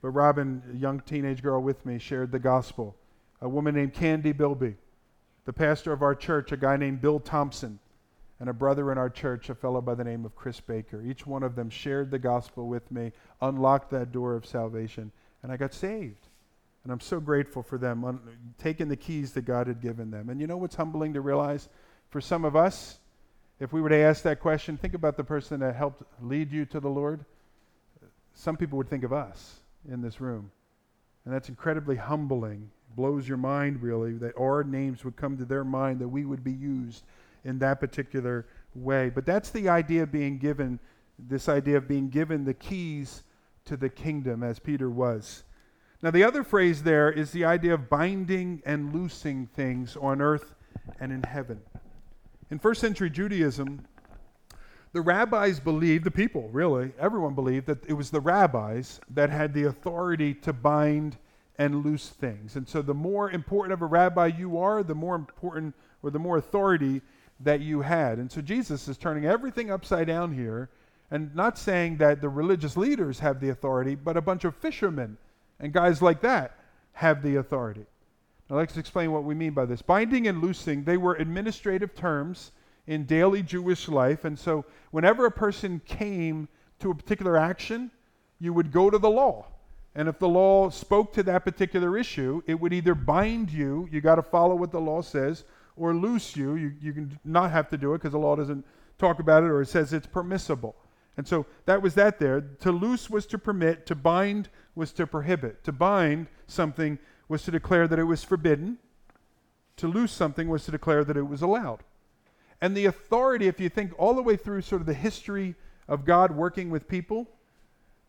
But Robin, a young teenage girl with me, shared the gospel. A woman named Candy Bilby, the pastor of our church, a guy named Bill Thompson, and a brother in our church, a fellow by the name of Chris Baker. Each one of them shared the gospel with me, unlocked that door of salvation, and I got saved. And I'm so grateful for them un- taking the keys that God had given them. And you know what's humbling to realize? For some of us, if we were to ask that question, think about the person that helped lead you to the Lord. Some people would think of us in this room. And that's incredibly humbling. Blows your mind, really, that our names would come to their mind, that we would be used in that particular way. But that's the idea of being given, this idea of being given the keys to the kingdom, as Peter was. Now, the other phrase there is the idea of binding and loosing things on earth and in heaven. In first century Judaism, the rabbis believed, the people really, everyone believed that it was the rabbis that had the authority to bind and loose things. And so the more important of a rabbi you are, the more important or the more authority that you had. And so Jesus is turning everything upside down here and not saying that the religious leaders have the authority, but a bunch of fishermen and guys like that have the authority. Now let's explain what we mean by this. Binding and loosing, they were administrative terms in daily Jewish life. And so, whenever a person came to a particular action, you would go to the law. And if the law spoke to that particular issue, it would either bind you, you got to follow what the law says, or loose you. You, you can not have to do it because the law doesn't talk about it or it says it's permissible. And so that was that there. To loose was to permit, to bind was to prohibit. To bind something was to declare that it was forbidden, to loose something was to declare that it was allowed. And the authority, if you think all the way through sort of the history of God working with people,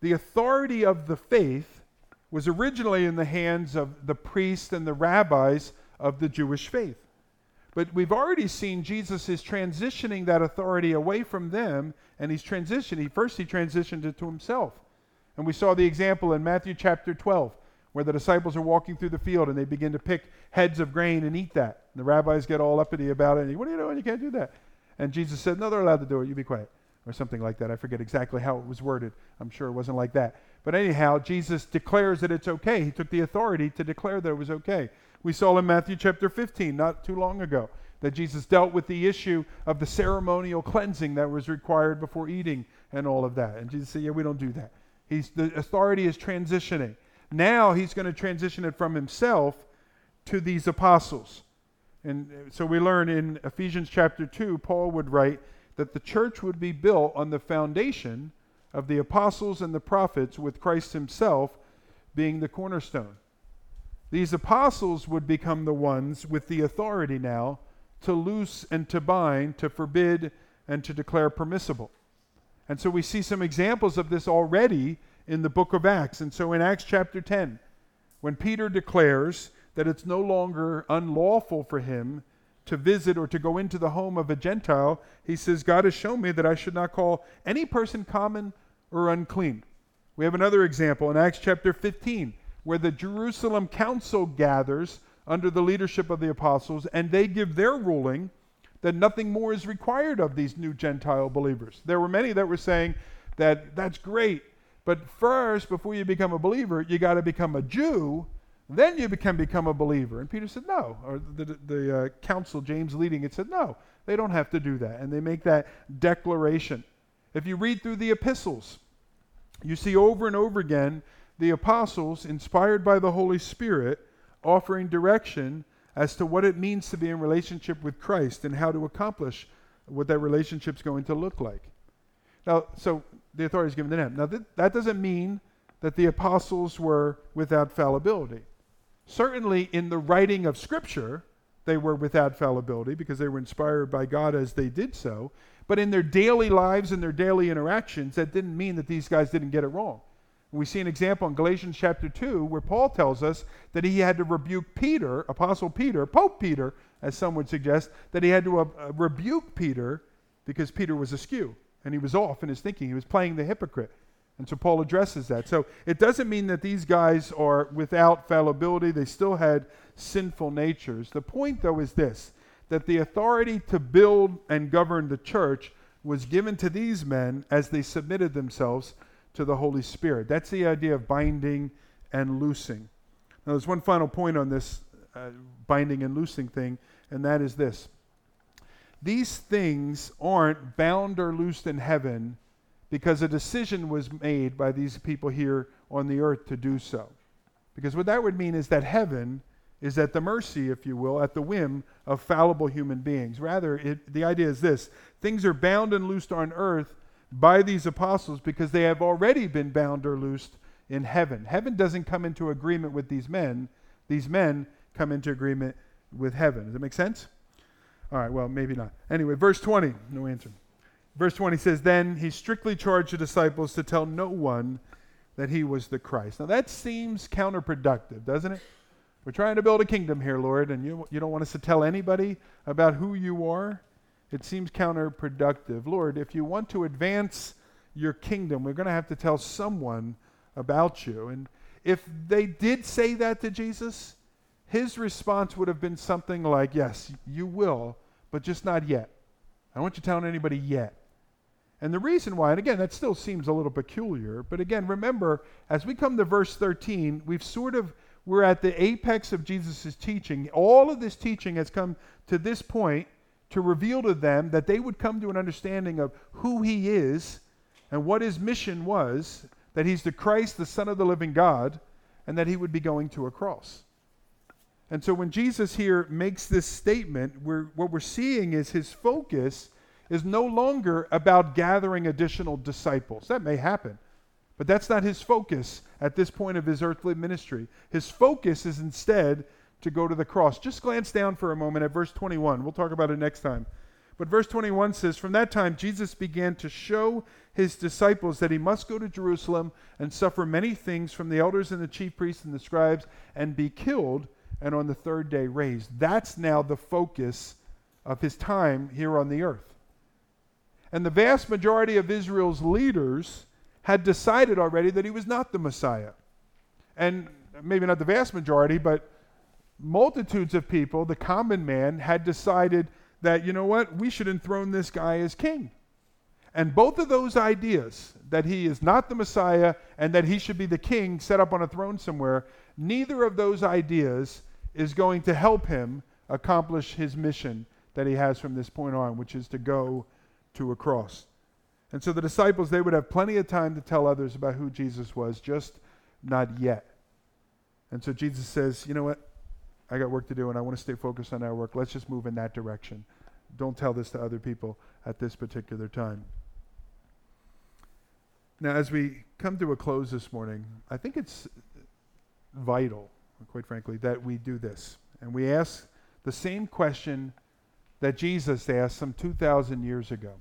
the authority of the faith was originally in the hands of the priests and the rabbis of the Jewish faith. But we've already seen Jesus is transitioning that authority away from them, and he's transitioning. First, he transitioned it to himself. And we saw the example in Matthew chapter 12, where the disciples are walking through the field and they begin to pick heads of grain and eat that. And the rabbis get all uppity about it. And, what are you doing? You can't do that. And Jesus said, No, they're allowed to do it. You be quiet. Or something like that. I forget exactly how it was worded. I'm sure it wasn't like that. But anyhow, Jesus declares that it's okay. He took the authority to declare that it was okay. We saw in Matthew chapter 15, not too long ago, that Jesus dealt with the issue of the ceremonial cleansing that was required before eating and all of that. And Jesus said, Yeah, we don't do that. He's, the authority is transitioning. Now he's going to transition it from himself to these apostles. And uh, so we learn in Ephesians chapter 2, Paul would write that the church would be built on the foundation of the apostles and the prophets, with Christ himself being the cornerstone. These apostles would become the ones with the authority now to loose and to bind, to forbid and to declare permissible. And so we see some examples of this already in the book of Acts. And so in Acts chapter 10, when Peter declares that it's no longer unlawful for him to visit or to go into the home of a Gentile, he says, God has shown me that I should not call any person common or unclean. We have another example in Acts chapter 15, where the Jerusalem council gathers under the leadership of the apostles, and they give their ruling that nothing more is required of these new Gentile believers. There were many that were saying that that's great, but first, before you become a believer, you got to become a Jew then you can become a believer. And Peter said, no. Or the, the uh, council, James leading it, said, no, they don't have to do that. And they make that declaration. If you read through the epistles, you see over and over again the apostles, inspired by the Holy Spirit, offering direction as to what it means to be in relationship with Christ and how to accomplish what that relationship's going to look like. Now, so the authority is given to them. Now, th- that doesn't mean that the apostles were without fallibility. Certainly, in the writing of Scripture, they were without fallibility because they were inspired by God as they did so. But in their daily lives and their daily interactions, that didn't mean that these guys didn't get it wrong. We see an example in Galatians chapter 2 where Paul tells us that he had to rebuke Peter, Apostle Peter, Pope Peter, as some would suggest, that he had to uh, rebuke Peter because Peter was askew and he was off in his thinking. He was playing the hypocrite. And so Paul addresses that. So it doesn't mean that these guys are without fallibility, they still had sinful natures. The point, though, is this that the authority to build and govern the church was given to these men as they submitted themselves to the Holy Spirit. That's the idea of binding and loosing. Now, there's one final point on this uh, binding and loosing thing, and that is this. These things aren't bound or loosed in heaven because a decision was made by these people here on the earth to do so. Because what that would mean is that heaven is at the mercy, if you will, at the whim of fallible human beings. Rather, it, the idea is this things are bound and loosed on earth by these apostles because they have already been bound or loosed in heaven. Heaven doesn't come into agreement with these men, these men come into agreement with heaven. Does that make sense? All right, well, maybe not. Anyway, verse 20, no answer. Verse 20 says, Then he strictly charged the disciples to tell no one that he was the Christ. Now that seems counterproductive, doesn't it? We're trying to build a kingdom here, Lord, and you, you don't want us to tell anybody about who you are? It seems counterproductive. Lord, if you want to advance your kingdom, we're going to have to tell someone about you. And if they did say that to Jesus, his response would have been something like, Yes, you will, but just not yet. I don't want you telling anybody yet. And the reason why, and again, that still seems a little peculiar, but again, remember, as we come to verse 13, we've sort of, we're at the apex of Jesus' teaching. All of this teaching has come to this point to reveal to them that they would come to an understanding of who he is and what his mission was, that he's the Christ, the Son of the living God, and that he would be going to a cross. And so when Jesus here makes this statement, we're, what we're seeing is his focus is no longer about gathering additional disciples. That may happen, but that's not his focus at this point of his earthly ministry. His focus is instead to go to the cross. Just glance down for a moment at verse 21. We'll talk about it next time. But verse 21 says, From that time, Jesus began to show his disciples that he must go to Jerusalem and suffer many things from the elders and the chief priests and the scribes and be killed and on the third day raised. That's now the focus of his time here on the earth. And the vast majority of Israel's leaders had decided already that he was not the Messiah. And maybe not the vast majority, but multitudes of people, the common man, had decided that, you know what, we should enthrone this guy as king. And both of those ideas, that he is not the Messiah and that he should be the king set up on a throne somewhere, neither of those ideas is going to help him accomplish his mission that he has from this point on, which is to go to a cross. And so the disciples, they would have plenty of time to tell others about who Jesus was, just not yet. And so Jesus says, you know what? I got work to do and I want to stay focused on our work. Let's just move in that direction. Don't tell this to other people at this particular time. Now, as we come to a close this morning, I think it's vital, quite frankly, that we do this. And we ask the same question that Jesus asked some 2,000 years ago.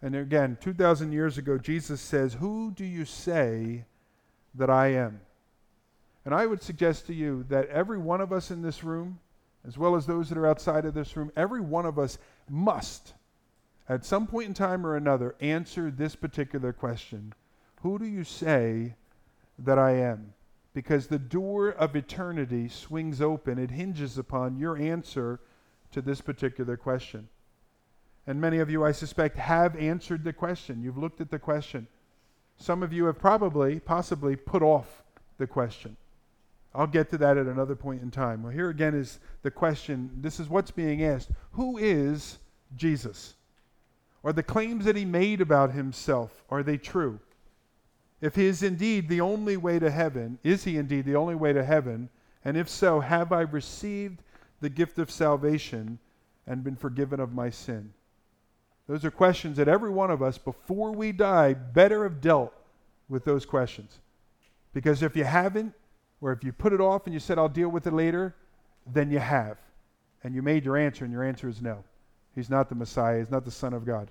And again, 2,000 years ago, Jesus says, Who do you say that I am? And I would suggest to you that every one of us in this room, as well as those that are outside of this room, every one of us must, at some point in time or another, answer this particular question Who do you say that I am? Because the door of eternity swings open, it hinges upon your answer to this particular question. And many of you, I suspect, have answered the question. You've looked at the question. Some of you have probably, possibly, put off the question. I'll get to that at another point in time. Well, here again is the question. This is what's being asked Who is Jesus? Are the claims that he made about himself, are they true? If he is indeed the only way to heaven, is he indeed the only way to heaven? And if so, have I received the gift of salvation and been forgiven of my sin? Those are questions that every one of us, before we die, better have dealt with those questions. Because if you haven't, or if you put it off and you said, I'll deal with it later, then you have. And you made your answer, and your answer is no. He's not the Messiah, he's not the Son of God.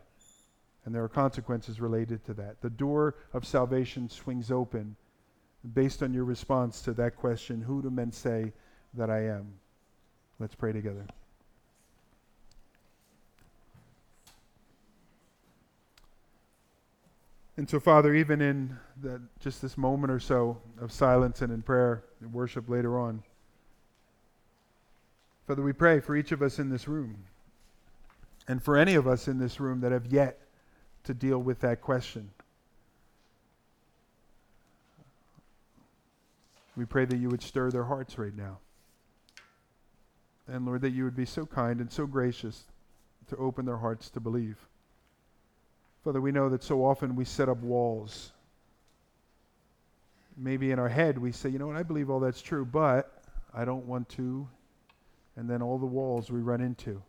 And there are consequences related to that. The door of salvation swings open based on your response to that question Who do men say that I am? Let's pray together. And so, Father, even in the, just this moment or so of silence and in prayer and worship later on, Father, we pray for each of us in this room and for any of us in this room that have yet to deal with that question. We pray that you would stir their hearts right now. And Lord, that you would be so kind and so gracious to open their hearts to believe. Father, we know that so often we set up walls. Maybe in our head we say, you know what, I believe all that's true, but I don't want to. And then all the walls we run into.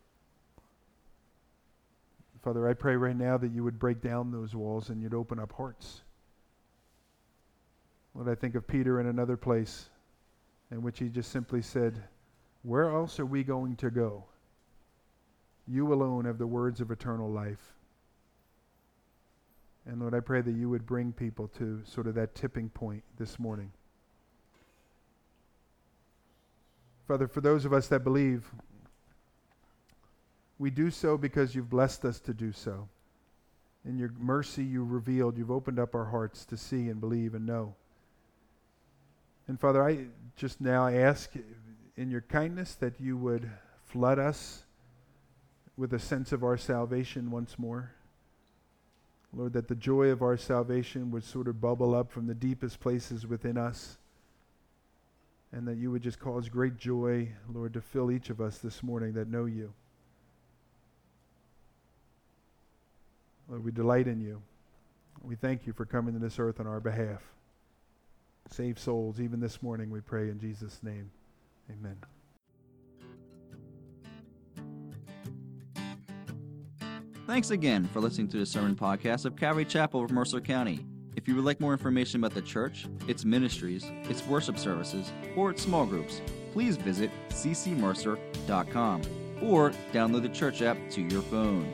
Father, I pray right now that you would break down those walls and you'd open up hearts. Lord, I think of Peter in another place in which he just simply said, Where else are we going to go? You alone have the words of eternal life. And Lord, I pray that you would bring people to sort of that tipping point this morning. Father, for those of us that believe, we do so because you've blessed us to do so. In your mercy, you revealed, you've opened up our hearts to see and believe and know. And Father, I just now ask in your kindness that you would flood us with a sense of our salvation once more. Lord, that the joy of our salvation would sort of bubble up from the deepest places within us. And that you would just cause great joy, Lord, to fill each of us this morning that know you. Lord, we delight in you. We thank you for coming to this earth on our behalf. Save souls even this morning, we pray in Jesus' name. Amen. Thanks again for listening to the sermon podcast of Calvary Chapel of Mercer County. If you would like more information about the church, its ministries, its worship services, or its small groups, please visit ccmercer.com or download the church app to your phone.